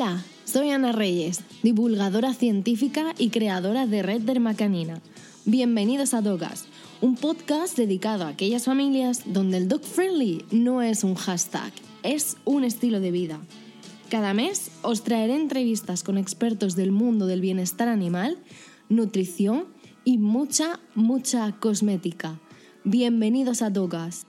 Hola, soy Ana Reyes, divulgadora científica y creadora de Red Dermacanina. Bienvenidos a Dogas, un podcast dedicado a aquellas familias donde el dog friendly no es un hashtag, es un estilo de vida. Cada mes os traeré entrevistas con expertos del mundo del bienestar animal, nutrición y mucha, mucha cosmética. Bienvenidos a Dogas.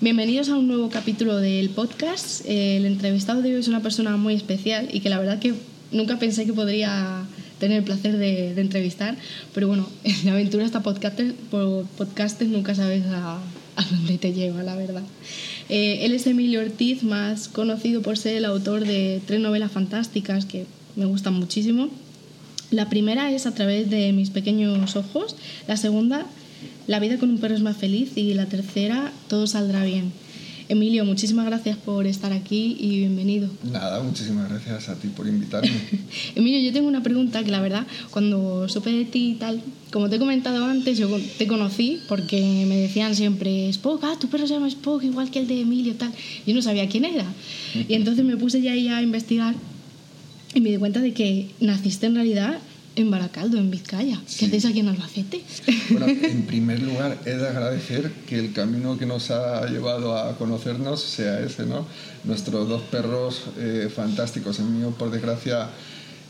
Bienvenidos a un nuevo capítulo del podcast. El entrevistado de hoy es una persona muy especial y que la verdad que nunca pensé que podría tener el placer de, entrevistar, pero bueno, en la aventura esta podcaster, por podcastes nunca sabes a, dónde te lleva, la verdad. Eh, él es Emilio Ortiz, más conocido por ser el autor de tres novelas fantásticas que me gustan muchísimo. La primera es A través de mis pequeños ojos, la segunda la vida con un perro es más feliz y la tercera, todo saldrá bien. Emilio, muchísimas gracias por estar aquí y bienvenido. Nada, muchísimas gracias a ti por invitarme. Emilio, yo tengo una pregunta que la verdad, cuando supe de ti y tal, como te he comentado antes, yo te conocí porque me decían siempre, Spock, ah, tu perro se llama Spock, igual que el de Emilio, tal. Yo no sabía quién era. Y entonces me puse ya ahí a investigar y me di cuenta de que naciste en realidad en Baracaldo, en Vizcaya. ¿Qué hacéis aquí en Albacete? Bueno, en primer lugar, he de agradecer que el camino que nos ha llevado a conocernos sea ese, ¿no? Nuestros dos perros eh, fantásticos. El mío, por desgracia,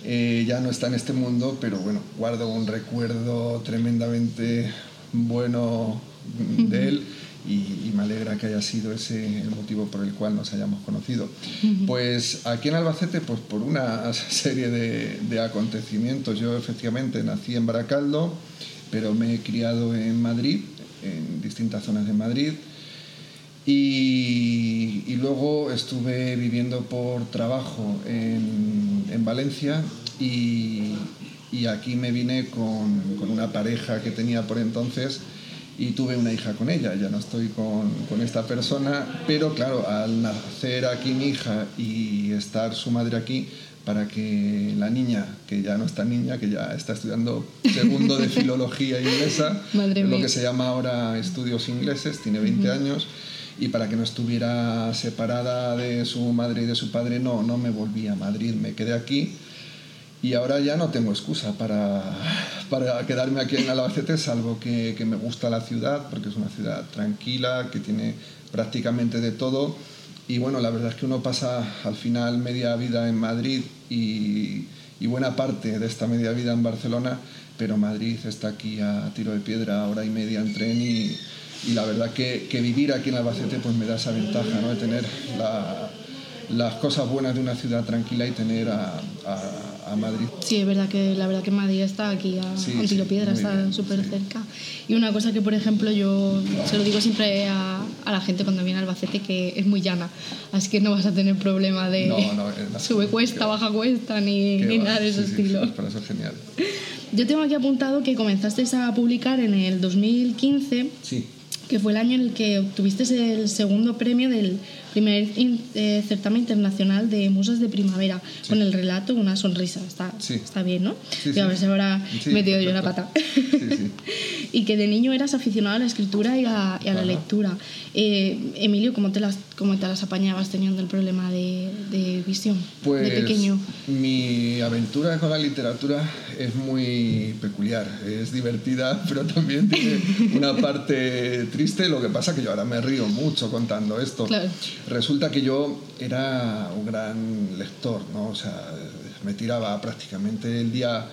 eh, ya no está en este mundo, pero bueno, guardo un recuerdo tremendamente bueno de él y, me alegra que haya sido ese el motivo por el cual nos hayamos conocido. Pues aquí en Albacete, pues por una serie de, de, acontecimientos, yo efectivamente nací en Baracaldo, pero me he criado en Madrid, en distintas zonas de Madrid. Y, y luego estuve viviendo por trabajo en, en Valencia y, y, aquí me vine con, con una pareja que tenía por entonces y tuve una hija con ella, ya no estoy con, con, esta persona, pero claro, al nacer aquí mi hija y estar su madre aquí, para que la niña, que ya no está niña, que ya está estudiando segundo de filología inglesa, lo que se llama ahora estudios ingleses, tiene 20 años, y para que no estuviera separada de su madre y de su padre, no, no me volví a Madrid, me quedé aquí y ahora ya no tengo excusa para, para quedarme aquí en Albacete, salvo que, que, me gusta la ciudad, porque es una ciudad tranquila, que tiene prácticamente de todo. Y bueno, la verdad es que uno pasa al final media vida en Madrid y, y buena parte de esta media vida en Barcelona, pero Madrid está aquí a tiro de piedra, hora y media en tren y, y la verdad que, que, vivir aquí en Albacete pues me da esa ventaja ¿no? de tener la, las cosas buenas de una ciudad tranquila y tener a, a, a, Madrid. Sí, es verdad que la verdad que Madrid está aquí a, sí, Tiro Piedra, está súper cerca. Y una cosa que, por ejemplo, yo se lo digo siempre a, a, la gente cuando viene a Albacete, que es muy llana, así que no vas a tener problema de no, no, sube cuesta, baja cuesta, ni, ni nada de ese estilo. para eso es genial. Yo tengo aquí apuntado que comenzaste a publicar en el 2015. Sí que fue el año en el que obtuviste el segundo premio del primer eh, certamen internacional de musas de primavera sí. con el relato Una sonrisa. Está, sí. está bien, ¿no? Sí, y a ver si ahora metido yo la pata. y que de niño eras aficionado a la escritura y a, y a la lectura. Eh, Emilio, ¿cómo te, las, ¿cómo te las apañabas teniendo el problema de, de visión pues, de pequeño? Mi aventura con la literatura es muy peculiar. Es divertida, pero también tiene una parte triste. Lo que pasa que yo ahora me río mucho contando esto. Claro. Resulta que yo era un gran lector, ¿no? O sea, me tiraba prácticamente el día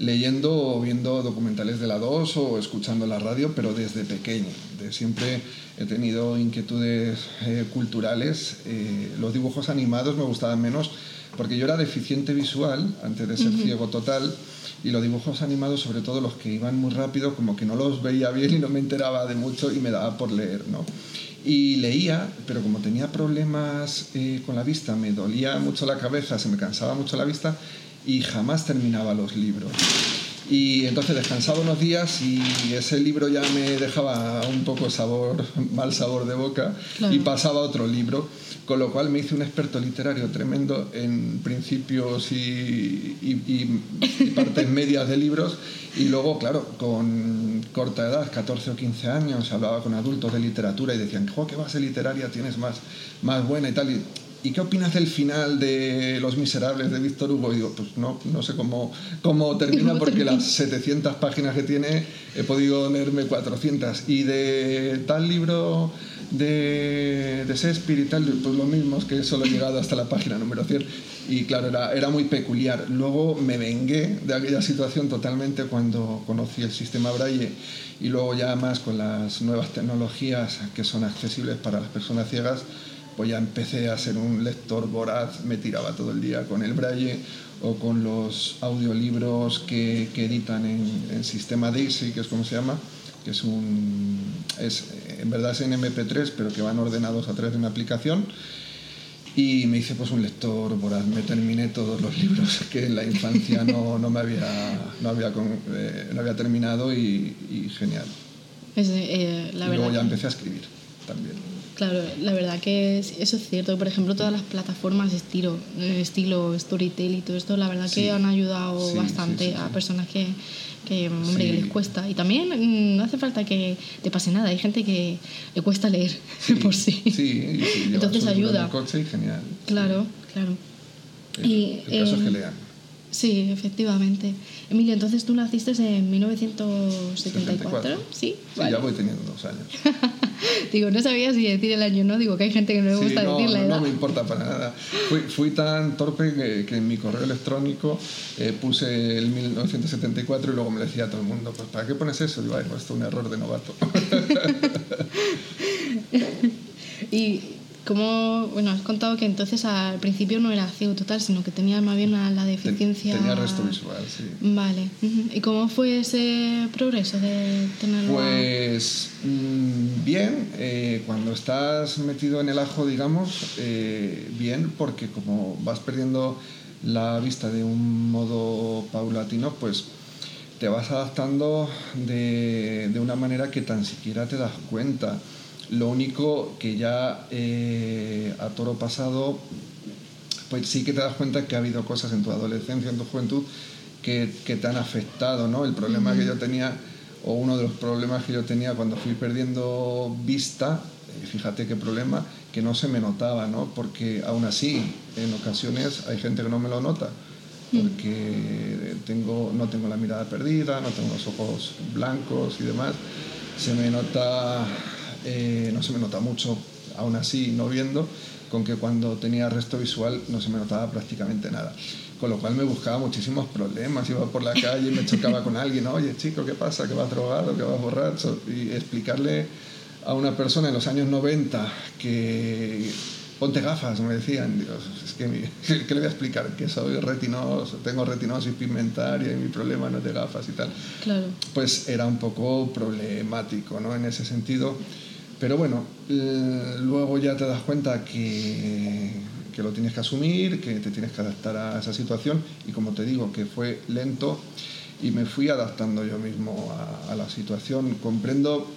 leyendo o viendo documentales de la 2 o escuchando la radio, pero desde pequeño. De siempre he tenido inquietudes eh, culturales. Eh, los dibujos animados me gustaban menos porque yo era deficiente visual antes de ser ciego total y los dibujos animados, sobre todo los que iban muy rápido, como que no los veía bien y no me enteraba de mucho y me daba por leer, ¿no? Y leía, pero como tenía problemas eh, con la vista, me dolía mucho la cabeza, se me cansaba mucho la vista y jamás terminaba los libros. Y entonces descansaba unos días y ese libro ya me dejaba un poco sabor, mal sabor de boca y pasaba a otro libro, con lo cual me hice un experto literario tremendo en principios y, y, partes medias de libros y luego, claro, con corta edad, 14 o 15 años, hablaba con adultos de literatura y decían, jo, ¿qué base literaria tienes más, más buena y tal? Y ¿y qué opinas del final de Los Miserables de Víctor Hugo? Y digo, pues no, no sé cómo, cómo termina, porque las 700 páginas que tiene he podido leerme 400. Y de tal libro de, de Shakespeare y tal, pues lo mismo, es que solo he llegado hasta la página número 100. Y claro, era, era muy peculiar. Luego me vengué de aquella situación totalmente cuando conocí el sistema Braille y luego ya más con las nuevas tecnologías que son accesibles para las personas ciegas pues ya empecé a ser un lector voraz, me tiraba todo el día con el braille o con los audiolibros que, que editan en, en, sistema Daisy, que es como se llama, que es un... Es, en verdad es en MP3, pero que van ordenados a través de una aplicación. Y me hice pues un lector voraz, me terminé todos los libros que en la infancia no, no me había, no había, eh, no había terminado y, y genial. Eh, la y luego ya empecé a escribir también. Claro, la verdad que eso es cierto. Por ejemplo, todas las plataformas estilo, estilo Storytel y todo esto, la verdad que han ayudado bastante a personas que, que hombre, les cuesta. Y también mm, no hace falta que te pase nada. Hay gente que le cuesta leer por sí. Sí, entonces ayuda. coche y genial. Claro, claro. El, y, el caso es que eh, lean. Sí, efectivamente. Emilio, entonces tú naciste en 1974, ¿sí? Sí, ya voy teniendo dos años. Digo, no sabía si decir el año no. Digo, que hay gente que no le gusta decir la edad. No me importa para nada. Fui, fui tan torpe que, que, en mi correo electrónico eh, puse el 1974 y luego me decía a todo el mundo, pues ¿para qué pones eso? Digo, ay, pues esto es un error de novato. y como, bueno, has contado que entonces al principio no era ciego total, sino que tenía más bien la deficiencia... Tenía resto visual, sí. Vale. ¿Y cómo fue ese progreso de tenerlo? Pues mmm, bien, eh, cuando estás metido en el ajo, digamos, eh, bien, porque como vas perdiendo la vista de un modo paulatino, pues te vas adaptando de, de una manera que tan siquiera te das cuenta. Lo único que ya eh, a toro pasado, pues sí que te das cuenta que ha habido cosas en tu adolescencia, en tu juventud, que, que te han afectado, ¿no? El problema que yo tenía, o uno de los problemas que yo tenía cuando fui perdiendo vista, eh, fíjate qué problema, que no se me notaba, ¿no? Porque aún así, en ocasiones hay gente que no me lo nota, porque tengo, no tengo la mirada perdida, no tengo los ojos blancos y demás. Se me nota eh, no se me nota mucho, aún así no viendo, con que cuando tenía resto visual no se me notaba prácticamente nada. Con lo cual me buscaba muchísimos problemas, iba por la calle y me chocaba con alguien, oye chico, ¿qué pasa? ¿Que vas drogado? ¿Que vas borracho? Y explicarle a una persona en los años 90 que ponte gafas, me decían, Dios, es que ¿qué le voy a explicar? Que soy retinoso, tengo retinosis pigmentaria y mi problema no es de gafas y tal. Claro. Pues era un poco problemático, ¿no? En ese sentido. Pero bueno, luego ya te das cuenta que, que, lo tienes que asumir, que te tienes que adaptar a esa situación y como te digo, que fue lento y me fui adaptando yo mismo a, a la situación. Comprendo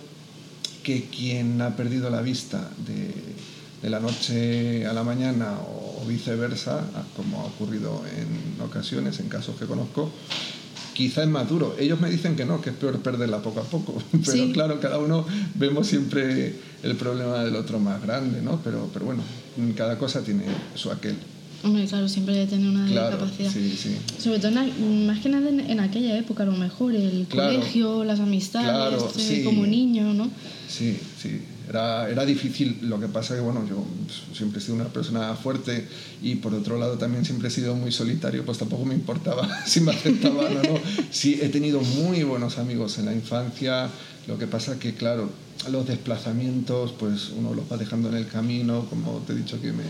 que quien ha perdido la vista de, de la noche a la mañana o viceversa, como ha ocurrido en ocasiones, en casos que conozco, quizá es más duro. Ellos me dicen que no, que es peor perderla poco a poco. Pero Sí. claro, cada uno vemos siempre el problema del otro más grande, ¿no? Pero, pero bueno, cada cosa tiene su aquel. Hombre, claro, siempre que tener una Claro, discapacidad. sí, sí. Sobre todo, en más que nada en, en aquella época, a lo mejor, el Claro. colegio, las amistades, Claro, eh, sí. como niño, ¿no? Sí, sí. Era, era difícil. Lo que pasa que, bueno, yo siempre he sido una persona fuerte y por otro lado también siempre he sido muy solitario, pues tampoco me importaba si me aceptaban o no. Sí, he tenido muy buenos amigos en la infancia. Lo que pasa que, claro, los desplazamientos, pues uno los va dejando en el camino, como te he dicho que me,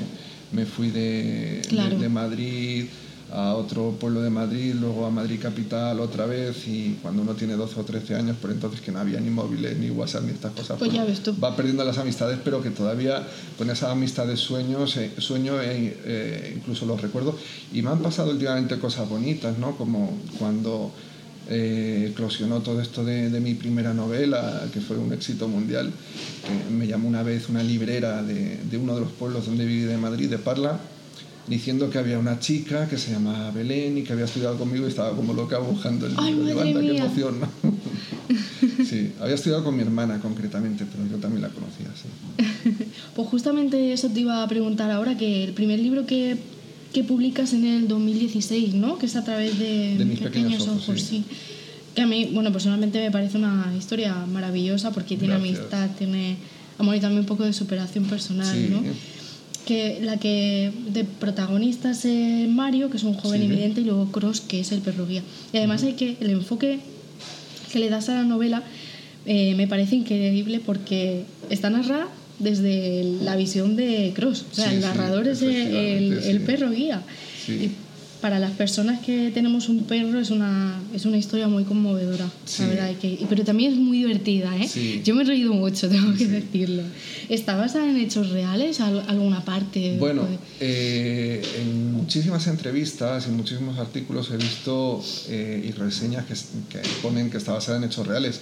me fui de, de, de Madrid a otro pueblo de Madrid, luego a Madrid capital otra vez y cuando uno tiene 12 o 13 años, por entonces que no había ni móviles, ni WhatsApp, ni estas cosas, pues, va perdiendo las amistades, pero que todavía con esa amistad de sueños, eh, sueño e, eh, incluso los recuerdo. Y me han pasado últimamente cosas bonitas, ¿no? Como cuando eh, eclosionó todo esto de, de, mi primera novela, que fue un éxito mundial, me llamó una vez una librera de, de uno de los pueblos donde viví de Madrid, de Parla, diciendo que había una chica que se llamaba Belén y que había estudiado conmigo y estaba como loca buscando el libro. Ay, qué emoción, sí, había estudiado con mi hermana concretamente, pero yo también la conocía, sí. pues justamente eso te iba a preguntar ahora, que el primer libro que, que publicas en el 2016, ¿no? Que es a través de, de mis pequeños, ojos, sí. Que a mí, bueno, personalmente me parece una historia maravillosa porque tiene amistad, tiene amor y también un poco de superación personal, sí. ¿no? Que la que de protagonistas es Mario, que es un joven Sí. evidente, y luego Cross, que es el perro guía. Y además hay que el enfoque que le das a la novela eh, me parece increíble porque está narrada desde la visión de Cross. O sea, Sí, el sí, narrador es el, perro guía. Sí. Y para las personas que tenemos un perro es una, es una historia muy conmovedora, Sí. la verdad. que- pero también es muy divertida, ¿eh? Sí. Yo me he reído mucho, tengo que Sí. decirlo. ¿Está basada en hechos reales? ¿Al- ¿Alguna parte? Bueno, Puede- eh, en muchísimas entrevistas y muchísimos artículos he visto eh, y reseñas que, que ponen que está basada en hechos reales.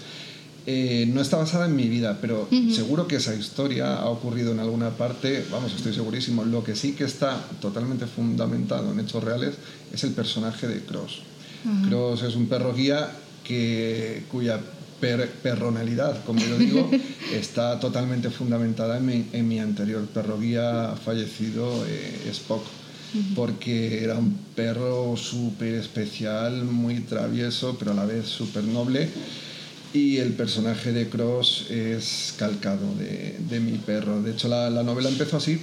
Eh, no está basada en mi vida, pero seguro que esa historia ha ocurrido en alguna parte, vamos, estoy segurísimo. Lo que sí que está totalmente fundamentado en hechos reales es el personaje de Cross. Cross es un perro guía que, cuya per- perronalidad, como yo digo, está totalmente fundamentada en mi, en mi anterior perro guía fallecido, eh, Spock, porque era un perro súper especial, muy travieso, pero a la vez súper noble. Y el personaje de Cross es calcado de, de mi perro. De hecho, la, la novela empezó así,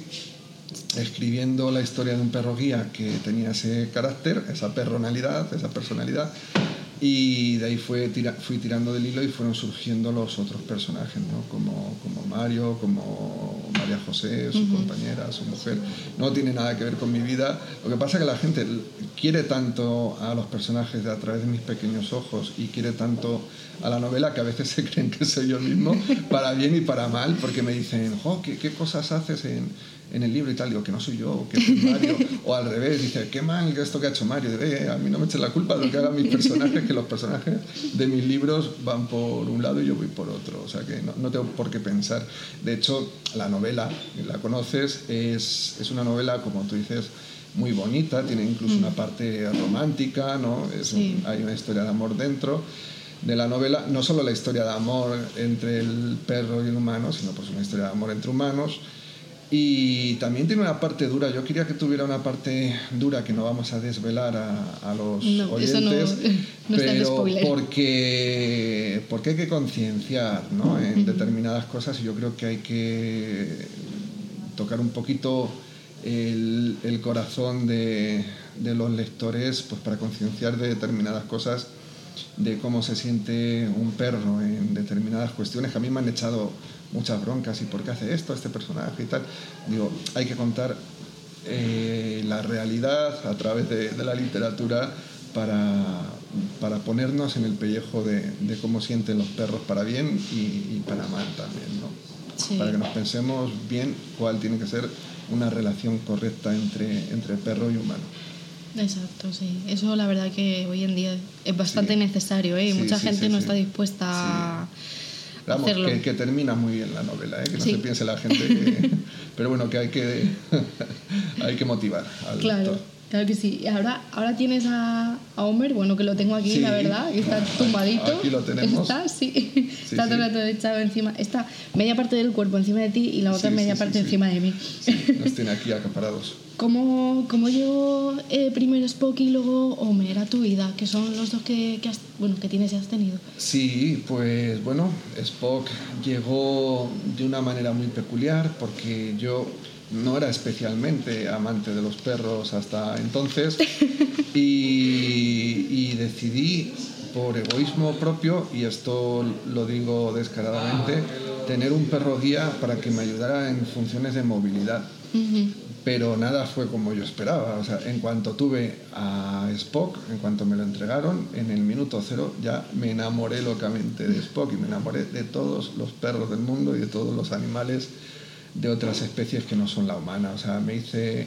escribiendo la historia de un perro guía que tenía ese carácter, esa perronalidad, esa personalidad. Y de ahí fue tira- fui tirando del hilo y fueron surgiendo los otros personajes, ¿no? como, como Mario, como María José, su compañera, su mujer. No tiene nada que ver con mi vida. Lo que pasa es que la gente quiere tanto a los personajes de a través de mis pequeños ojos y quiere tanto a la novela que a veces se creen que soy yo mismo, para bien y para mal, porque me dicen, jo, ¿qué, qué cosas haces en, en el libro y tal? Digo, que no soy yo, que es Mario. O al revés, dice, qué mal que esto que ha hecho Mario. "Eh, a mí no me echen la culpa de lo que hagan mis personajes, que los personajes de mis libros van por un lado y yo voy por otro. O sea que no, no tengo por qué pensar. De hecho, la novela, la conoces, es, es una novela, como tú dices, muy bonita, tiene incluso una parte romántica, ¿no? Es un- Sí. hay una historia de amor dentro de la novela, no solo la historia de amor entre el perro y el humano, sino pues una historia de amor entre humanos. Y también tiene una parte dura. Yo quería que tuviera una parte dura que no vamos a desvelar a, a los No, eso no- oyentes, no pero porque, porque hay que concienciar ¿no? en determinadas cosas y yo creo que hay que tocar un poquito el, el corazón de, de los lectores pues para concienciar de determinadas cosas de cómo se siente un perro en determinadas cuestiones que a mí me han echado muchas broncas y por qué hace esto este personaje y tal. Digo, hay que contar eh, la realidad a través de, de la literatura para, para ponernos en el pellejo de, de cómo sienten los perros para bien y, y para mal también, ¿no? Sí. Para que nos pensemos bien cuál tiene que ser una relación correcta entre, entre perro y humano. Exacto, sí. Eso la verdad que hoy en día es bastante Sí. necesario, ¿eh? Sí, mucha gente no está dispuesta a Vamos, que, que termina muy bien la novela, ¿eh? que no Sí. se piense la gente que... Pero bueno, que hay que, hay que motivar al Claro. lector. Claro que sí. Ahora, ahora tienes a, a Homer, bueno, que lo tengo aquí, Sí. la verdad, y está tumbadito. Aquí lo tenemos. Está, sí. está todo el sí. rato echado encima. Está media parte del cuerpo encima de ti y la otra Sí, media sí, parte sí, sí. encima de mí. Nos tiene aquí acaparados. ¿Cómo, cómo llegó eh, primero Spock y luego Homer a tu vida? Que son los dos que, que has, bueno, que tienes y has tenido. Sí, pues bueno, Spock llegó de una manera muy peculiar porque yo no era especialmente amante de los perros hasta entonces y, y decidí por egoísmo propio, y esto lo digo descaradamente, tener un perro guía para que me ayudara en funciones de movilidad. Pero nada fue como yo esperaba. O sea, en cuanto tuve a Spock, en cuanto me lo entregaron, en el minuto cero ya me enamoré locamente de Spock y me enamoré de todos los perros del mundo y de todos los animales de otras especies que no son la humana. O sea, me hice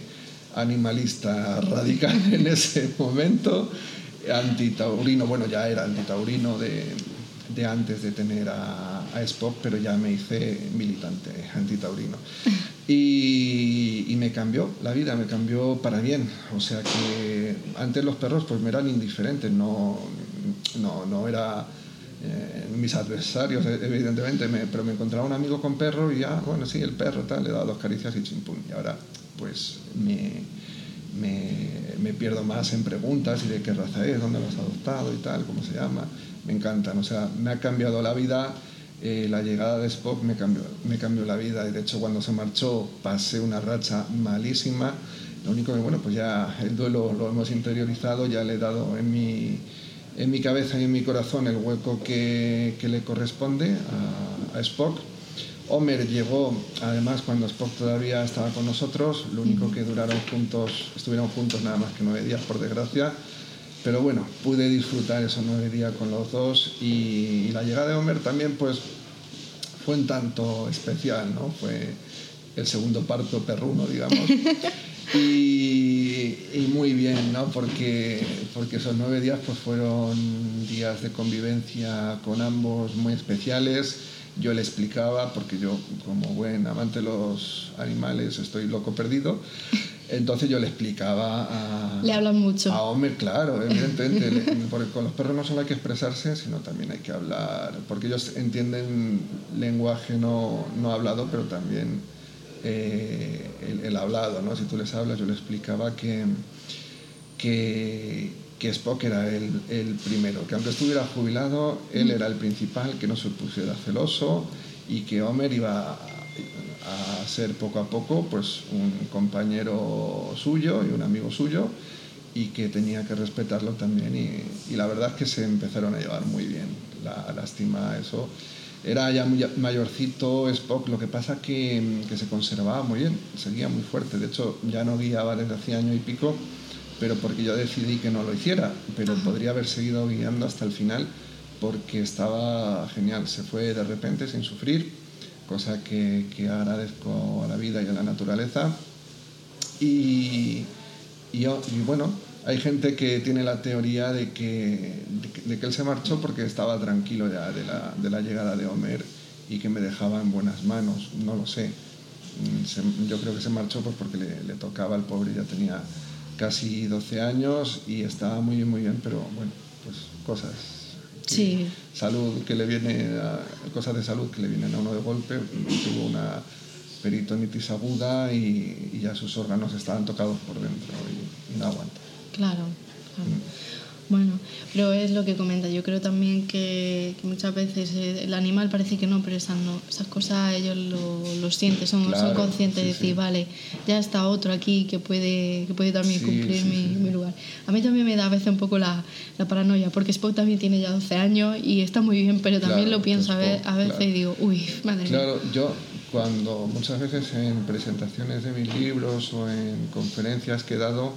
animalista radical en ese momento, antitaurino, bueno, ya era antitaurino de, de antes de tener a, a Spock, pero ya me hice militante antitaurino. Y, y me cambió la vida, me cambió para bien. O sea que antes los perros pues me eran indiferentes, no, no, no era eh, mis adversarios, e- evidentemente, me- pero me encontraba un amigo con perro y ya, bueno, sí, el perro, tal, le daba dos caricias y chimpún. Y ahora pues me, me, me pierdo más en preguntas y de qué raza es, dónde lo has adoptado y tal, cómo se llama. Me encantan, o sea, me ha cambiado la vida. eh, la llegada de Spock me cambió, me cambió la vida y de hecho cuando se marchó pasé una racha malísima. Lo único que, bueno, pues ya el duelo lo hemos interiorizado, ya le he dado en mi, en mi cabeza y en mi corazón el hueco que, le corresponde a, Spock. Homer llegó, además, cuando Spock todavía estaba con nosotros, lo único que duraron juntos, estuvieron juntos nada más que nueve días, por desgracia. Pero bueno, pude disfrutar esos nueve días con los dos y, la llegada de Homer también, pues, fue un tanto especial, ¿no? Fue el segundo parto perruno, digamos. y muy bien, ¿no? Porque, porque esos nueve días pues, fueron días de convivencia con ambos muy especiales. Yo le explicaba, porque yo como buen amante de los animales estoy loco perdido, entonces yo le explicaba a, Le hablan mucho. a Homer, claro, evidentemente, le- porque con los perros no solo hay que expresarse, sino también hay que hablar, porque ellos entienden lenguaje no, no hablado, pero también eh, el, el hablado, ¿no? Si tú les hablas, yo le explicaba que, que, que Spock era el, el primero, que aunque estuviera jubilado, él era el principal, que no se pusiera celoso y que Homer iba a, a ser poco a poco pues un compañero suyo y un amigo suyo y que tenía que respetarlo también y, y la verdad es que se empezaron a llevar muy bien. La lástima eso. Era ya muy mayorcito Spock, lo que pasa que, que se conservaba muy bien, seguía muy fuerte. De hecho, ya no guiaba desde hacía año y pico, pero porque yo decidí que no lo hiciera, pero podría haber seguido guiando hasta el final porque estaba genial. Se fue de repente sin sufrir, cosa que, que agradezco a la vida y a la naturaleza. Y, y, y bueno, hay gente que tiene la teoría de que, de que, de que él se marchó porque estaba tranquilo ya de la, de la llegada de Homer y que me dejaba en buenas manos. No lo sé. Mm, se- yo creo que se marchó pues porque le, le tocaba al pobre, ya tenía casi 12 años y estaba muy bien, muy bien, pero bueno, pues cosas. Sí. Salud que le viene, a- cosas de salud que le vienen a uno de golpe. Tuvo una peritonitis aguda y, y ya sus órganos estaban tocados por dentro y, y no aguanta. Claro, claro. Bueno, pero es lo que comenta. Yo creo también que, que muchas veces eh, el animal parece que no, pero esas, no, esas cosas ellos lo, lo sienten, son, son conscientes de decir, sí. vale, ya está otro aquí que puede, que puede también Sí, cumplir mi, lugar. A mí también me da a veces un poco la, la paranoia, porque Spock también tiene ya 12 años y está muy bien, pero también Claro, lo pienso a, ve- Spock, a veces claro. y digo, uy, madre mía. Claro, yo cuando muchas veces en presentaciones de mis libros o en conferencias que he dado,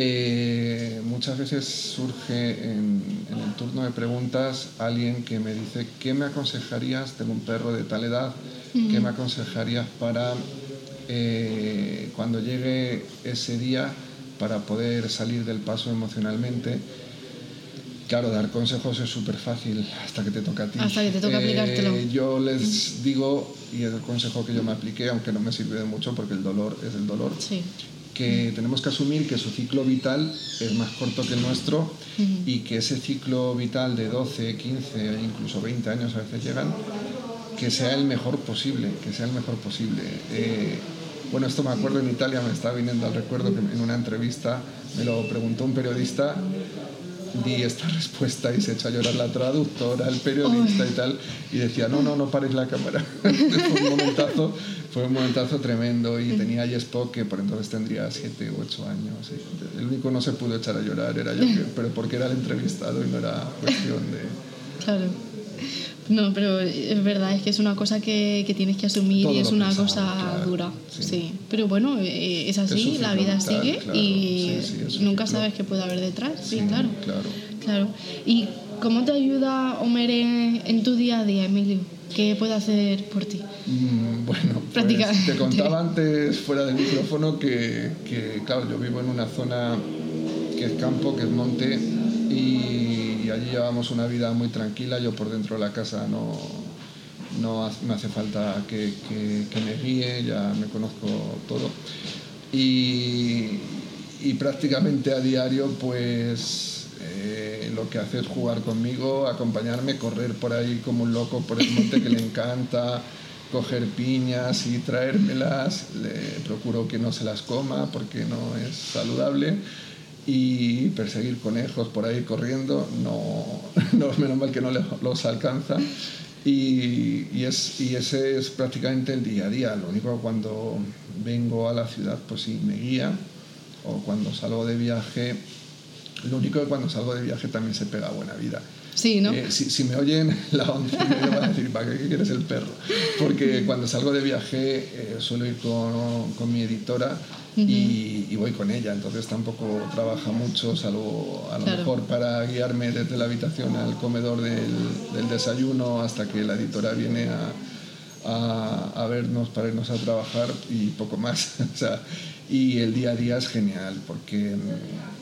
eh, muchas veces surge en, en el turno de preguntas alguien que me dice, ¿qué me aconsejarías? Tengo un perro de tal edad, ¿qué me aconsejarías para eh, cuando llegue ese día para poder salir del paso emocionalmente? Claro, dar consejos es súper fácil hasta que te toca a ti. Hasta que te toca aplicártelo. Yo les digo, y es el consejo que yo me apliqué, aunque no me sirvió de mucho porque el dolor es el dolor, Sí, que tenemos que asumir que su ciclo vital es más corto que el nuestro y que ese ciclo vital de 12, 15, incluso 20 años a veces llegan, que sea el mejor posible, que sea el mejor posible. Eh, bueno, esto me acuerdo en Italia, me estaba viniendo al recuerdo que en una entrevista me lo preguntó un periodista di esta respuesta y se echó a llorar la traductora, el periodista y tal, y decía, no, no, no pares la cámara. fue, un momentazo, fue un momentazo tremendo y tenía a Spock que por entonces tendría 7 u 8 años. El único no se pudo echar a llorar era yo, pero porque era el entrevistado y no era cuestión de... Claro. No, pero es verdad, es que es una cosa que, que tienes que asumir y es una cosa dura. Sí. Pero bueno, eh, es así, la vida sigue y nunca sabes qué puede haber detrás. Sí, claro. claro. ¿Y cómo te ayuda Homer en, tu día a día, Emilio? ¿Qué puede hacer por ti? Mm, bueno, pues te contaba antes fuera del micrófono que, que, claro, yo vivo en una zona que es campo, que es monte y allí llevamos una vida muy tranquila. Yo por dentro de la casa no, no me hace falta que, que, me guíe, ya me conozco todo. Y, y prácticamente a diario, pues eh, lo que hace es jugar conmigo, acompañarme, correr por ahí como un loco por el monte que le encanta, coger piñas y traérmelas. Le procuro que no se las coma porque no es saludable y perseguir conejos por ahí corriendo, no, no menos mal que no los alcanza. Y, es, y ese es prácticamente el día a día. Lo único cuando vengo a la ciudad, pues sí, me guía. O cuando salgo de viaje, lo único que cuando salgo de viaje también se pega buena vida. Sí, ¿no? Eh, si, si, me oyen la once me van a decir, ¿para qué quieres el perro? Porque cuando salgo de viaje eh, suelo ir con, con mi editora y, voy con ella, entonces tampoco trabaja mucho, salvo a lo mejor para guiarme desde la habitación al comedor del, del desayuno hasta que la editora viene a, a, a, vernos para irnos a trabajar y poco más. o sea, y el día a día es genial porque mm,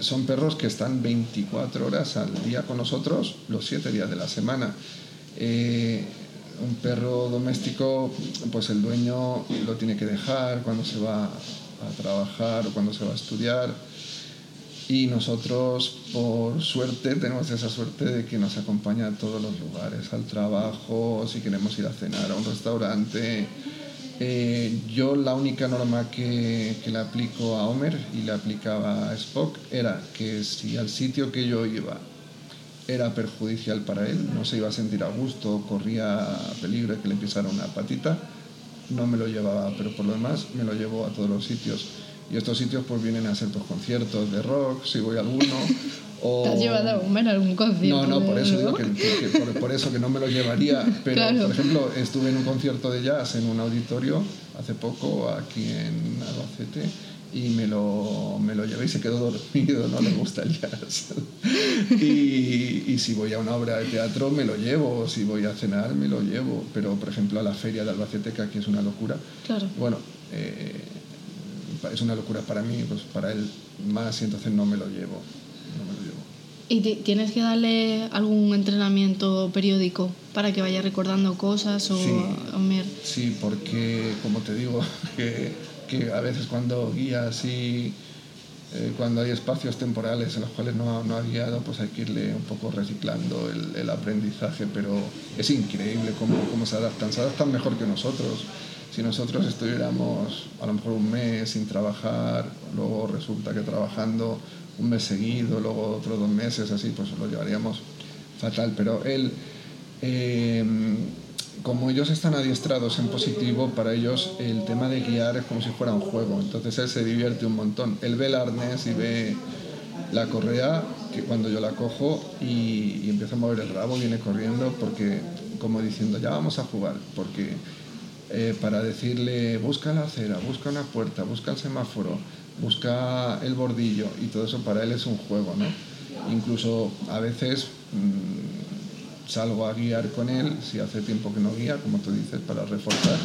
son perros que están 24 horas al día con nosotros, los 7 días de la semana. Eh, un perro doméstico, pues el dueño lo tiene que dejar cuando se va a trabajar o cuando se va a estudiar. Y nosotros, por suerte, tenemos esa suerte de que nos acompaña a todos los lugares, al trabajo, si queremos ir a cenar a un restaurante. Eh, yo la única norma que, que, le aplico a Homer y le aplicaba a Spock era que si al sitio que yo iba era perjudicial para él, no se iba a sentir a gusto, corría peligro de que le pisara una patita, no me lo llevaba, pero por lo demás me lo llevo a todos los sitios. Y estos sitios pues vienen a ser pues, conciertos de rock, si voy a alguno. O... ¿Te has llevado a algún concierto? No, no, por eso digo que, por, eso que no me lo llevaría. Pero, por ejemplo, estuve en un concierto de jazz en un auditorio hace poco aquí en Albacete y me lo, me lo llevé y se quedó dormido, no le gusta el jazz. y, y, si voy a una obra de teatro me lo llevo, si voy a cenar me lo llevo, pero por ejemplo a la feria de Albacete, que aquí es una locura, claro. bueno, eh, es una locura para mí, pues para él más y entonces no me lo llevo. No me lo llevo. ¿Y tienes que darle algún entrenamiento periódico para que vaya recordando cosas o sí, sí porque como te digo que que a veces cuando guías y eh, cuando hay espacios temporales en los cuales no, no ha guiado, pues hay que irle un poco reciclando el, el aprendizaje, pero es increíble cómo, cómo, se adaptan, se adaptan mejor que nosotros. Si nosotros estuviéramos a lo mejor un mes sin trabajar, luego resulta que trabajando un mes seguido, luego otros dos meses, así, pues lo llevaríamos fatal. Pero él... Eh, como ellos están adiestrados en positivo, para ellos el tema de guiar es como si fuera un juego. Entonces él se divierte un montón. Él ve el arnés y ve la correa, que cuando yo la cojo y, empiezo a mover el rabo, viene corriendo porque, como diciendo, ya vamos a jugar. Porque eh, para decirle, busca la acera, busca una puerta, busca el semáforo, busca el bordillo, y todo eso para él es un juego, ¿no? Incluso a veces. Mmm, salgo a guiar con él, si hace tiempo que no guía, como tú dices, para reforzar.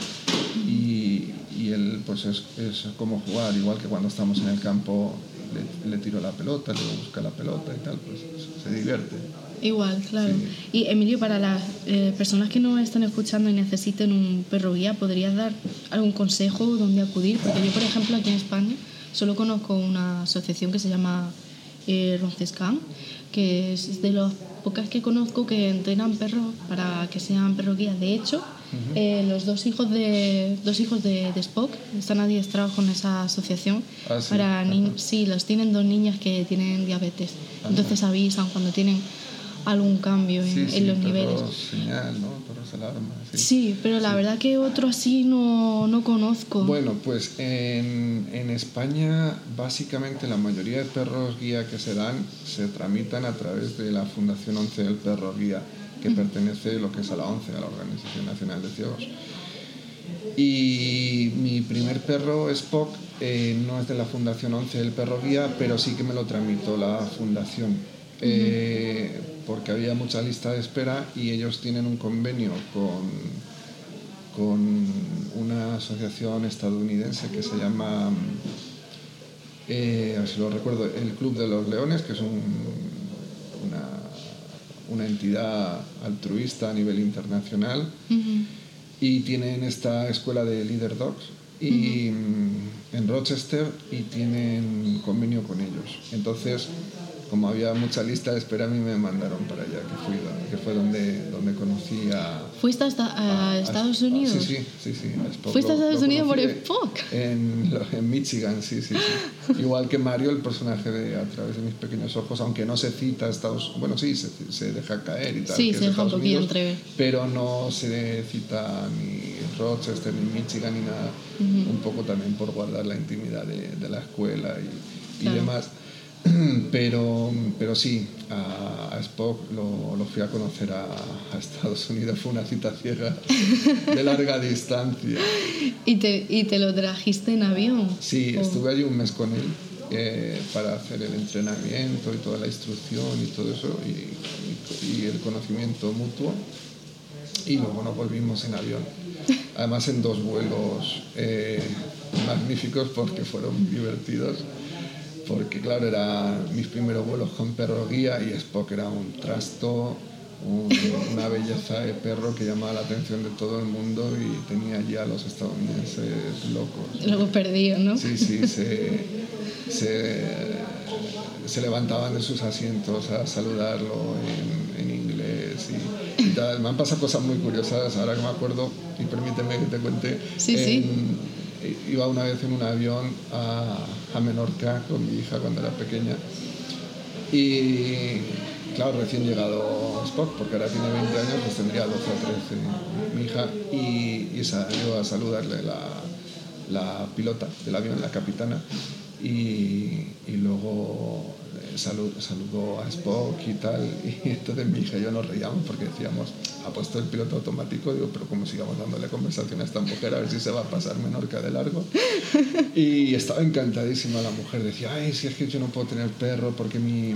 Y, y él, pues es, es, como jugar, igual que cuando estamos en el campo, le, le tiro la pelota, luego busca la pelota y tal, pues se divierte. Igual, claro. Y Emilio, para las eh, personas que no están escuchando y necesiten un perro guía, ¿podrías dar algún consejo dónde acudir? Porque yo, por ejemplo, aquí en España solo conozco una asociación que se llama eh, Roncescan, que es de las pocas que conozco que entrenan perros para que sean perros guías. De hecho, eh, los dos hijos de dos hijos de, de Spock están adiestrados con esa asociación Ah, sí. para sí los tienen dos niñas que tienen diabetes entonces avisan cuando tienen algún cambio en, Sí, en sí, los niveles señal, ¿no? Perros alarma, sí. sí pero la verdad que otro así no, no conozco Bueno, pues en, en España básicamente la mayoría de perros guía que se dan se tramitan a través de la Fundación 11 del Perro Guía, que pertenece lo que es a la 11, a la Organización Nacional de Ciegos. Y mi primer perro, Spock, eh, no es de la Fundación 11 del Perro Guía, pero sí que me lo tramitó la Fundación. Eh, porque había mucha lista de espera y ellos tienen un convenio con, con una asociación estadounidense que se llama, eh, a ver si lo recuerdo, el Club de los Leones, que es un- una, una entidad altruista a nivel internacional. Y tienen esta escuela de Leader Dogs y, mm, en Rochester y tienen convenio con ellos. Entonces, como había mucha lista de espera, a mí me mandaron para allá, que, fui, que fue donde, donde conocí a... fuiste hasta a, a- Estados a- Unidos Sí, sí, sí. sí, a Spock. Fuiste a Lo- Estados lo Unidos por Spock. En, en Michigan, sí, sí, sí. Igual que Mario, el personaje de A través de mis pequeños ojos, aunque no se cita a Estados Bueno, sí, se, se deja caer y tal. Sí, que se de deja un Estados Unidos, entrever. Pero no se cita ni Rochester, ni Michigan, ni nada. Un poco también por guardar la intimidad de, de la escuela y, y Claro. demás. Pero, pero sí, a, Spock lo, lo fui a conocer a, a Estados Unidos, fue una cita ciega de larga distancia. y te, y te lo trajiste en avión Sí, estuve allí un mes con él eh, para hacer el entrenamiento y toda la instrucción y todo eso y, y- y el conocimiento mutuo. Y luego nos volvimos en avión. Además en dos vuelos eh, magníficos porque fueron divertidos. Porque claro, eran mis primeros vuelos con perro guía y Spock era un trasto, un- una belleza de perro que llamaba la atención de todo el mundo y tenía ya a los estadounidenses locos. luego perdido no Sí, sí, se, se, se levantaban de sus asientos a saludarlo en, en inglés y, y tal. Me han pasado cosas muy curiosas ahora que me acuerdo y permíteme que te cuente. Sí, sí. Iba una vez en un avión a, a Menorca con mi hija cuando era pequeña. Y claro, recién llegado Spock, porque ahora tiene 20 años, pues tendría 12 o 13 mi hija. Y, y salió a saludarle la, la pilota del avión, la capitana, y, y luego eh, salu- saludó a Spock y tal, y entonces mi hija y yo nos reíamos porque decíamos, ha puesto el piloto automático, digo, pero como sigamos dándole conversación a esta mujer, a ver si se va a pasar Menorca de largo. Y estaba encantadísima la mujer, decía, ay, si es que yo no puedo tener perro porque mi,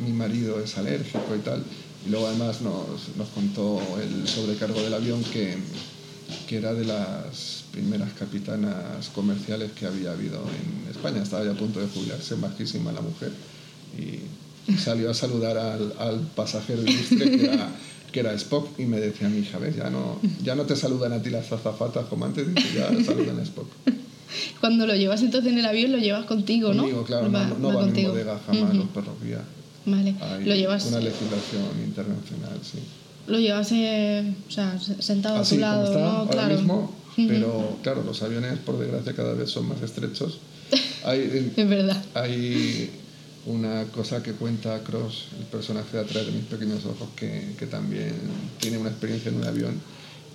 mi marido es alérgico y tal. Y luego además nos, nos contó el sobrecargo del avión que, que era de las primeras capitanas comerciales que había habido en España. Estaba ya a punto de jubilarse, majísima la mujer. Y salió a saludar al, al pasajero ilustre que era, que era Spock y me decía mi hija, ¿ves? Ya no, ya no te saludan a ti las azafatas como antes, dice, ya saludan a Spock. cuando lo llevas entonces en el avión lo llevas contigo no Conmigo, claro, Va- no, no va en contigo. bodega jamás Ujú. los perros vale Hay lo llevas una legislación internacional, sí. lo llevas eh, o sea, sentado Así a tu lado está no ahora claro mismo, pero claro, los aviones por desgracia cada vez son más estrechos. Hay, es verdad hay una cosa que cuenta Cross, el personaje de atrás de mis pequeños ojos, que, que también tiene una experiencia en un avión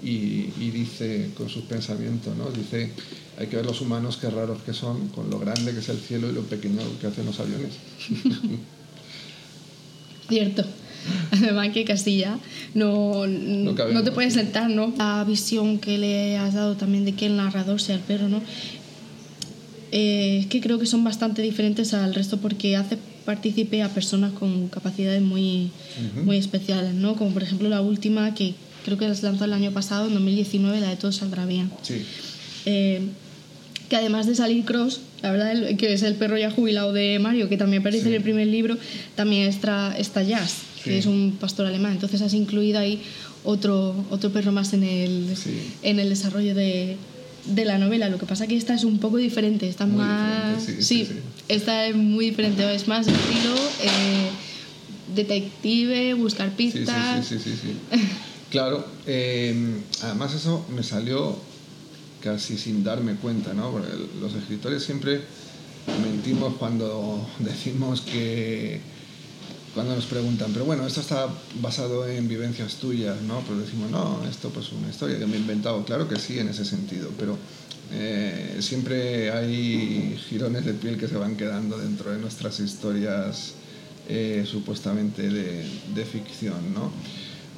y, y dice con sus pensamientos, ¿no? Dice, hay que ver los humanos qué raros que son, con lo grande que es el cielo y lo pequeño que hacen los aviones. Cierto. Además que Castilla no, no, cabemos, te puedes sentar, ¿no? La visión que le has dado también de que el narrador sea el perro, ¿no? Eh, es que creo que son bastante diferentes al resto porque hace partícipe a personas con capacidades muy, muy especiales, ¿no? Como por ejemplo la última que creo que las lanzó el año pasado, en 2019, la de Todo saldrá bien. Sí, Eh, que además de salir Cross, la verdad que es el perro ya jubilado de Mario, que también aparece Sí. en el primer libro, también está, está Jazz. que es un pastor alemán. Entonces has incluido ahí otro, otro perro más en el, en el desarrollo de, de la novela. Lo que pasa que esta es un poco diferente, está más... sí, esta es muy diferente, es más estilo eh, detective, buscar pistas. Sí, sí, sí, claro, eh, además eso me salió casi sin darme cuenta, ¿no? Porque los escritores siempre mentimos cuando decimos que cuando nos preguntan, pero bueno, esto está basado en vivencias tuyas, ¿no? Pues decimos, no, esto pues es una historia que me he inventado. Claro que sí, en ese sentido, pero eh, siempre hay girones de piel que se van quedando dentro de nuestras historias eh, supuestamente de, de, ficción, ¿no?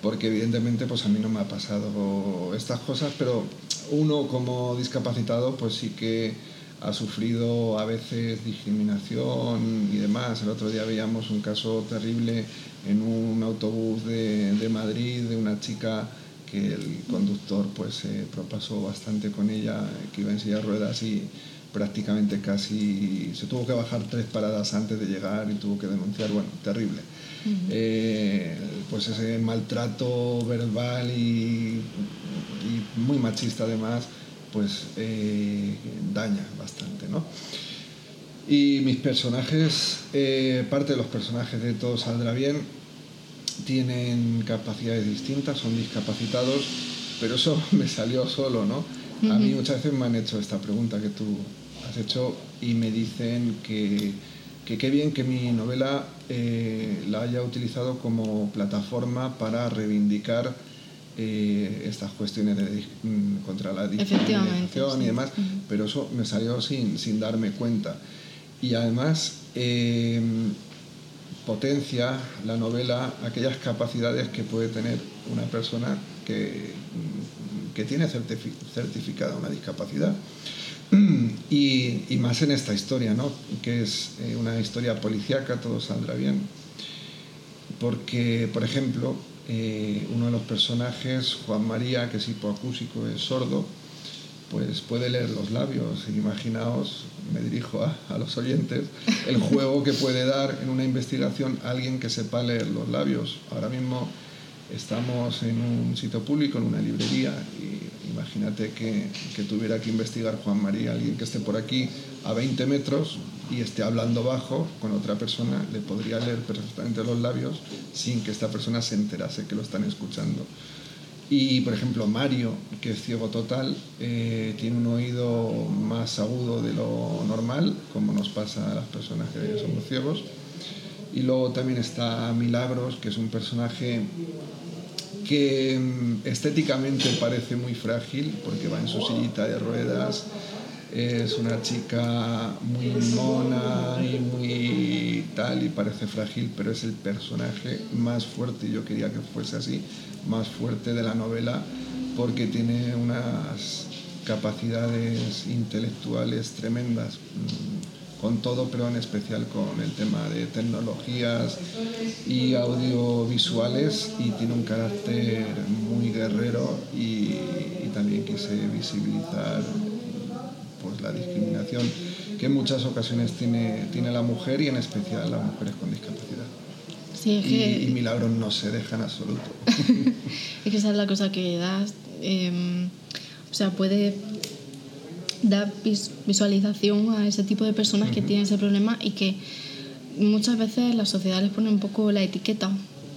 Porque evidentemente pues a mí no me ha pasado estas cosas, pero uno como discapacitado pues sí que ha sufrido a veces discriminación y demás. El otro día veíamos un caso terrible en un autobús de, de Madrid de una chica que el conductor pues se propasó bastante con ella, que iba en silla de ruedas y prácticamente casi se tuvo que bajar tres paradas antes de llegar y tuvo que denunciar, bueno, terrible. Eh, pues ese maltrato verbal y, y muy machista además, pues eh, daña bastante, ¿no? Y mis personajes, eh, parte de los personajes de Todo Saldrá Bien, tienen capacidades distintas, son discapacitados, pero eso me salió solo, ¿no? A mí muchas veces me han hecho esta pregunta que tú has hecho y me dicen que, qué bien que mi novela eh, la haya utilizado como plataforma para reivindicar eh, estas cuestiones de, mm, contra la discriminación y demás, pero eso me salió sin, sin darme cuenta. Y además em, potencia la novela aquellas capacidades que puede tener una persona que, mm, que tiene certificada una discapacidad. Y, y, más en esta historia, ¿no? que es eh, una historia policíaca, todo saldrá bien. Porque, por ejemplo, eh, uno de los personajes, Juan María, que es hipoacúsico, es sordo, pues puede leer los labios. Imaginaos, me dirijo a, a, los oyentes, el juego que puede dar en una investigación alguien que sepa leer los labios. Ahora mismo estamos en un sitio público, en una librería, y imagínate que, que tuviera que investigar Juan María, alguien que esté por aquí a 20 metros, y esté hablando bajo con otra persona, le podría leer perfectamente los labios sin que esta persona se enterase que lo están escuchando. Y, por ejemplo, Mario, que es ciego total, eh, tiene un oído más agudo de lo normal, como nos pasa a las personas que somos ciegos. Y luego también está Milagros, que es un personaje que mm, estéticamente parece muy frágil, porque va en su sillita de ruedas, es una chica muy mona y muy tal y parece frágil, pero es el personaje más fuerte, y yo quería que fuese así, más fuerte de la novela porque tiene unas capacidades intelectuales tremendas mm, con todo, pero en especial con el tema de tecnologías y audiovisuales y tiene un carácter muy guerrero y, y también quise visibilizar pues, la discriminación que en muchas ocasiones tiene, tiene la mujer y en especial las mujeres con discapacidad. y, milagros no se deja en absoluto. es que esa es la cosa que das. Em, o sea, puede dar visualización a ese tipo de personas que tienen ese problema y que muchas veces la sociedad les pone un poco la etiqueta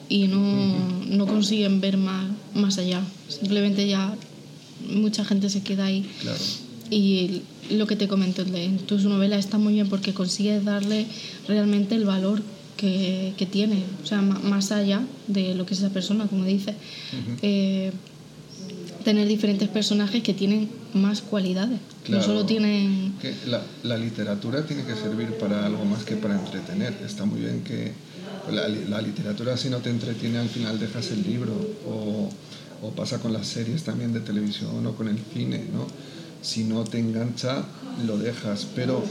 y no, no consiguen ver más, más allá. Simplemente ya mucha gente se queda ahí. Claro. Y lo que te comento en tu novela está muy bien porque consigues darle realmente el valor que, que tiene, o sea, más allá de lo que es esa persona, como dice. Eh, tener diferentes personajes que tienen más cualidades. no solo tienen... Que la, la, literatura tiene que servir para algo más que para entretener. Está muy bien que la, la literatura si no te entretiene al final dejas el libro o, o, pasa con las series también de televisión o con el cine, ¿no? Si no te engancha, lo dejas. Pero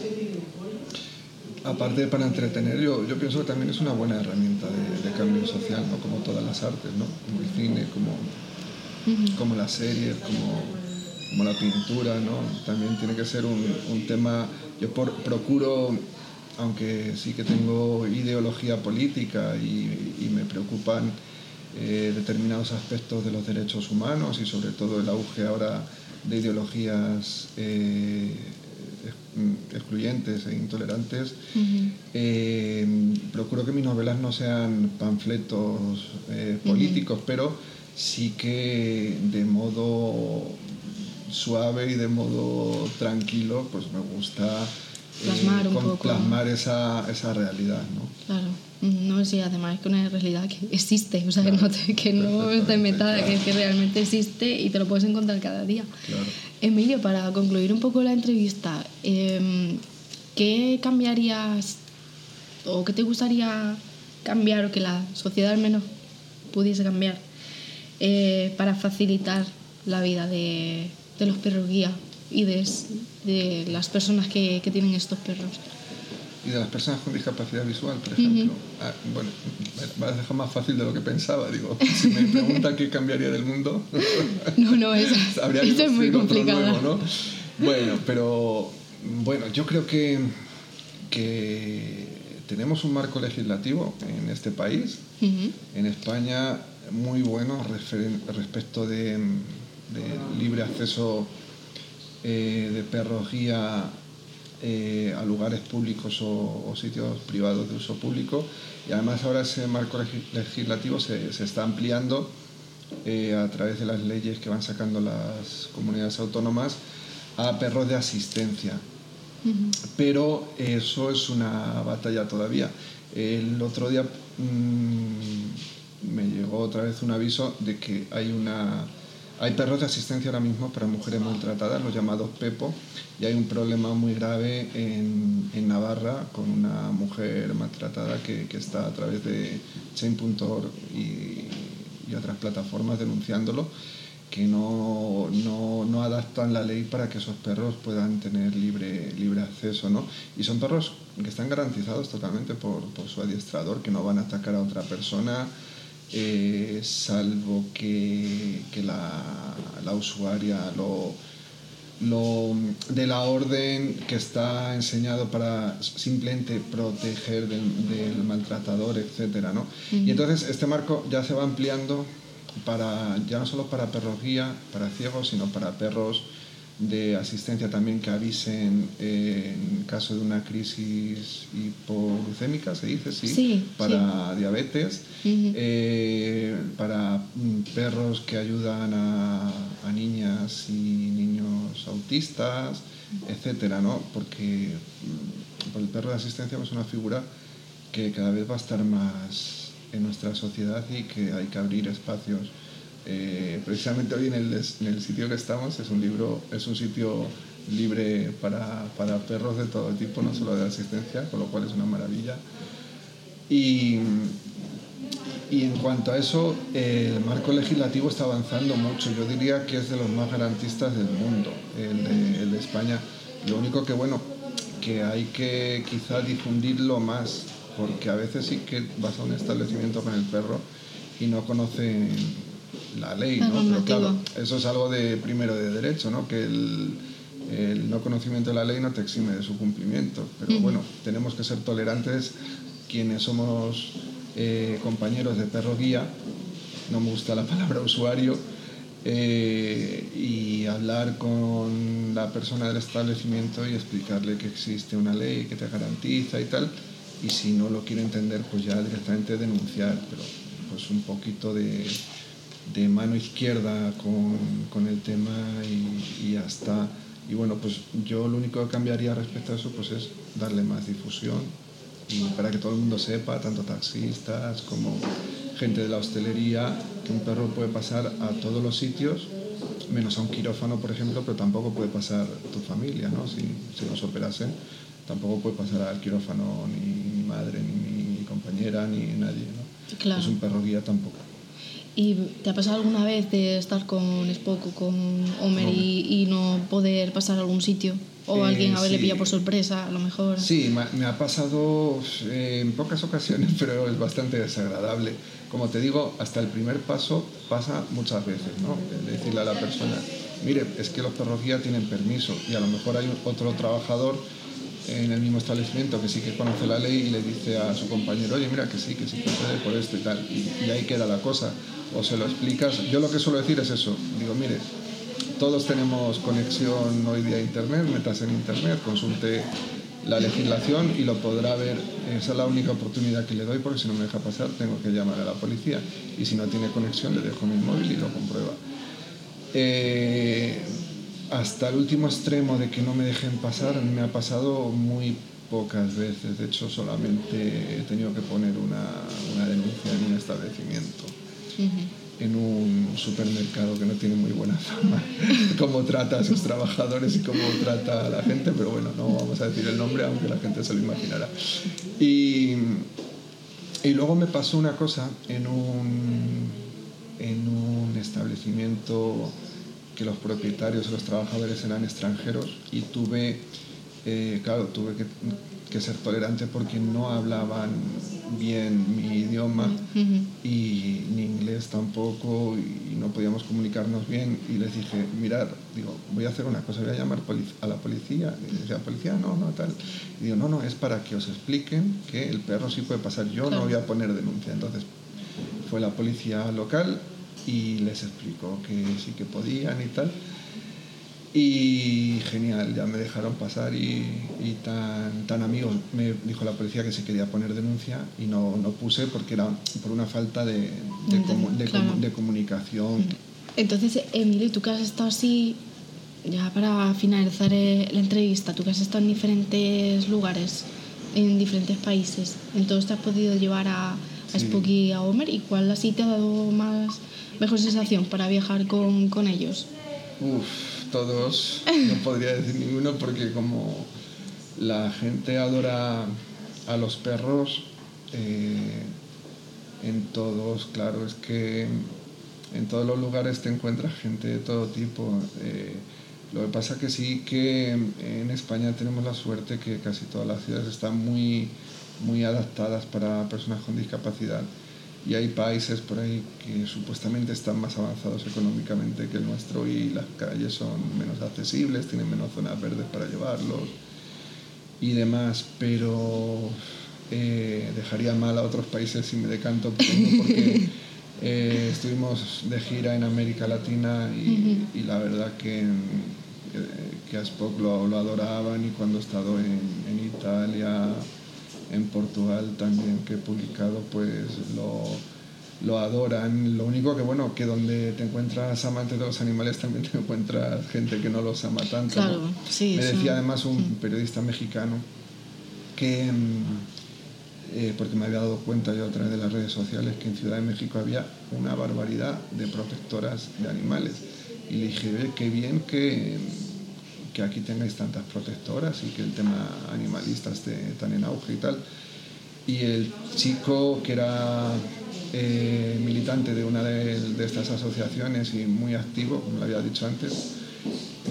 aparte para entretener, yo, yo pienso que también es una buena herramienta de, cambio social, ¿no? como todas las artes, ¿no? como el cine, como, como las series, como, como la pintura. ¿no? También tiene que ser un, un tema, yo por, procuro aunque sí que tengo ideología política y, me preocupan eh, determinados aspectos de los derechos humanos y sobre todo el auge ahora de ideologías eh, excluyentes e intolerantes, eh, procuro que mis novelas no sean panfletos políticos, pero sí que de modo suave y de modo tranquilo, pues me gusta plasmar, un poco. plasmar esa, esa realidad. ¿no? Claro, no sí, además que una realidad que existe, o sea, que no, que no está inventada, que, que realmente existe y te lo puedes encontrar cada día. Claro. Emilio, para concluir un poco la entrevista, eh, ¿qué cambiarías o qué te gustaría cambiar o que la sociedad al menos pudiese cambiar eh, para facilitar la vida de, de los perros guía y de, de las personas que, que, tienen estos perros. Y de las personas con discapacidad visual, por ejemplo. ah, bueno, me has dejado más fácil de lo que pensaba. Digo, si me pregunta qué cambiaría del mundo. no, no, eso, eso es muy complicado. ¿no? Bueno, pero bueno, yo creo que, que tenemos un marco legislativo en este país, uh -huh. en España, muy bueno respecto de, de libre acceso eh, de perros guía eh, a lugares públicos o, o, sitios privados de uso público y además ahora ese marco legislativo se, se está ampliando eh, a través de las leyes que van sacando las comunidades autónomas a perros de asistencia. Uh -huh. Pero eso es una batalla todavía. El otro día mmm, me llegó otra vez un aviso de que hay una hay perros de asistencia ahora mismo para mujeres maltratadas, los llamados PEPO, y hay un problema muy grave en, en Navarra con una mujer maltratada que, que, está a través de Chain.org y, y otras plataformas denunciándolo, que no, no, no, adaptan la ley para que esos perros puedan tener libre, libre acceso. ¿no? Y son perros que están garantizados totalmente por, por su adiestrador, que no van a atacar a otra persona eh, salvo que, que la, la, usuaria lo, lo de la orden que está enseñado para simplemente proteger del, del maltratador, etcétera, ¿no? Uh -huh. Y entonces este marco ya se va ampliando para ya no solo para perros guía, para ciegos, sino para perros de asistencia también que avisen en caso de una crisis hipoglucémica, se dice, sí, sí para sí. diabetes, uh -huh. eh, para perros que ayudan a, a, niñas y niños autistas, etcétera, ¿no? Porque el perro de asistencia es una figura que cada vez va a estar más en nuestra sociedad y que hay que abrir espacios eh, precisamente hoy en el, en sitio que estamos es un libro, es un sitio libre para, perros de todo tipo, no solo de asistencia, con lo cual es una maravilla. Y, y en cuanto a eso, el marco legislativo está avanzando mucho. Yo diría que es de los más garantistas del mundo, el de, el de España. Lo único que, bueno, que hay que quizá difundirlo más, porque a veces sí que vas a un establecimiento con el perro y no conocen la ley, ¿no? Pero claro, eso es algo de primero de derecho, ¿no? Que el, el, no conocimiento de la ley no te exime de su cumplimiento. Pero uh -huh. bueno, tenemos que ser tolerantes quienes somos eh, compañeros de perro guía, no me gusta la palabra usuario, eh, y hablar con la persona del establecimiento y explicarle que existe una ley que te garantiza y tal. Y si no lo quiere entender, pues ya directamente denunciar, pero pues un poquito de, de mano izquierda con, con el tema y, y, hasta y bueno pues yo lo único que cambiaría respecto a eso pues es darle más difusión y para que todo el mundo sepa tanto taxistas como gente de la hostelería que un perro puede pasar a todos los sitios menos a un quirófano por ejemplo pero tampoco puede pasar tu familia ¿no? si, si nos operasen tampoco puede pasar al quirófano ni mi madre ni mi compañera ni nadie ¿no? claro. es un perro guía tampoco ¿Y te ha pasado alguna vez de estar con Spock o con Homer y, y, no poder pasar a algún sitio? ¿O eh, alguien haberle sí. pillado por sorpresa, a lo mejor? Sí, me ha pasado eh, en pocas ocasiones, pero es bastante desagradable. Como te digo, hasta el primer paso pasa muchas veces, ¿no? Decirle a la persona, mire, es que los perros guía tienen permiso y a lo mejor hay otro trabajador en el mismo establecimiento que sí que conoce la ley y le dice a su compañero, oye, mira que sí, que sí procede por esto y tal. Y, y ahí queda la cosa. O se lo explicas. Yo lo que suelo decir es eso. Digo, mire, todos tenemos conexión hoy día a Internet, metas en Internet, consulte la legislación y lo podrá ver. Esa es la única oportunidad que le doy porque si no me deja pasar tengo que llamar a la policía y si no tiene conexión le dejo mi móvil y lo comprueba. Eh, hasta el último extremo de que no me dejen pasar me ha pasado muy pocas veces. De hecho, solamente he tenido que poner una, una denuncia en un establecimiento. En un supermercado que no tiene muy buena fama, cómo trata a sus trabajadores y cómo trata a la gente, pero bueno, no vamos a decir el nombre, aunque la gente se lo imaginará. Y, y luego me pasó una cosa en un, en un establecimiento que los propietarios y los trabajadores eran extranjeros y tuve, eh, claro, tuve que, que, ser tolerante porque no hablaban bien mi idioma y ni inglés tampoco y no podíamos comunicarnos bien y les dije, mirad, digo, voy a hacer una cosa, voy a llamar a la policía y decía, policía, no, no, tal. Y digo, no, no, es para que os expliquen que el perro sí puede pasar, yo claro. no voy a poner denuncia. Entonces fue la policía local y les explicó que sí que podían y tal. Y genial, ya me dejaron pasar y, y, tan, tan amigos. Me dijo la policía que se quería poner denuncia y no, no puse porque era por una falta de, de, comu de, claro. de comunicación. Entonces, Emilio, tú que has estado así, ya para finalizar eh, la entrevista, tú que has estado en diferentes lugares, en diferentes países, entonces te has podido llevar a, a sí. Spooky y a Homer, ¿y cuál así te ha dado más mejor sensación para viajar con, con ellos? Uf, todos, no podría decir ninguno porque como la gente adora a los perros, eh, en todos, claro, es que en todos los lugares te encuentras gente de todo tipo. Eh, lo que pasa que sí que en España tenemos la suerte que casi todas las ciudades están muy, muy adaptadas para personas con discapacidad y hay países por ahí que supuestamente están más avanzados económicamente que el nuestro y las calles son menos accesibles, tienen menos zonas verdes para llevarlos y demás, pero eh, dejaría mal a otros países si me decanto porque eh, estuvimos de gira en América Latina y, uh -huh. y la verdad que, que a Spock lo, lo, adoraban y cuando he estado en, en Italia en Portugal también que he publicado, pues lo, lo adoran. Lo único que, bueno, que donde te encuentras amantes de los animales también te encuentras gente que no los ama tanto. Claro, ¿no? sí, Me decía sí. además un periodista mexicano que, eh, porque me había dado cuenta yo a través de las redes sociales, que en Ciudad de México había una barbaridad de protectoras de animales. Y le dije, qué bien que que aquí tengáis tantas protectoras y que el tema animalista esté tan en auge y tal. Y el chico que era eh, militante de una de, de, estas asociaciones y muy activo, como lo había dicho antes,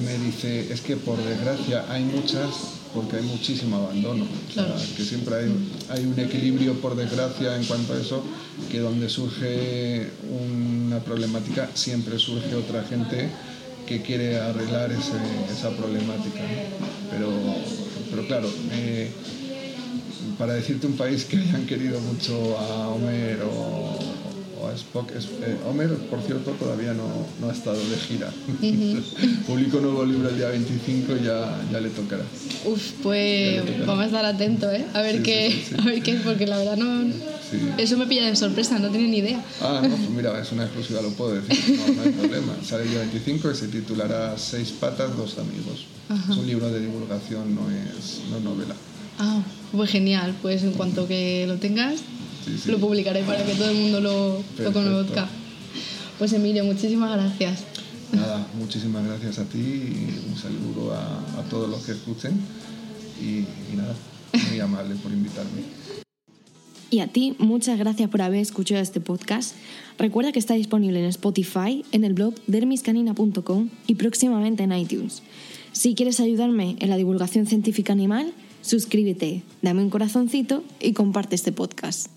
me dice, es que por desgracia hay muchas porque hay muchísimo abandono. Claro. O sea, que siempre hay, hay un equilibrio, por desgracia, en cuanto a eso, que donde surge una problemática siempre surge otra gente que quiere arreglar ese, esa problemática. Pero, pero claro, eh, para decirte un país que hayan querido mucho a Homer o, o a Spock, es, eh, Homer, por cierto, todavía no, no ha estado de gira. Uh -huh. Publico un nuevo libro el día 25 y ya, ya le tocará. Uf, pues vamos a estar atentos, ¿eh? A ver, sí, qué, sí, sí, a ver qué, porque la verdad no... Eso me pilla de sorpresa, no tenía ni idea. Ah, no, pues mira, es una exclusiva, lo puedo decir, no, no hay problema. Sale el día 25 y se titulará Seis patas, dos amigos. Ajá. Es un libro de divulgación, no es no novela. Ah, pues genial, pues en cuanto que lo tengas, sí, sí. lo publicaré para que todo el mundo lo, lo conozca. Pues Emilio, muchísimas gracias. Nada, muchísimas gracias a ti y un saludo a, a todos los que escuchen y, y nada, muy amable por invitarme. Y a ti, muchas gracias por haber escuchado este podcast. Recuerda que está disponible en Spotify, en el blog dermiscanina.com y próximamente en iTunes. Si quieres ayudarme en la divulgación científica animal, suscríbete, dame un corazoncito y comparte este podcast.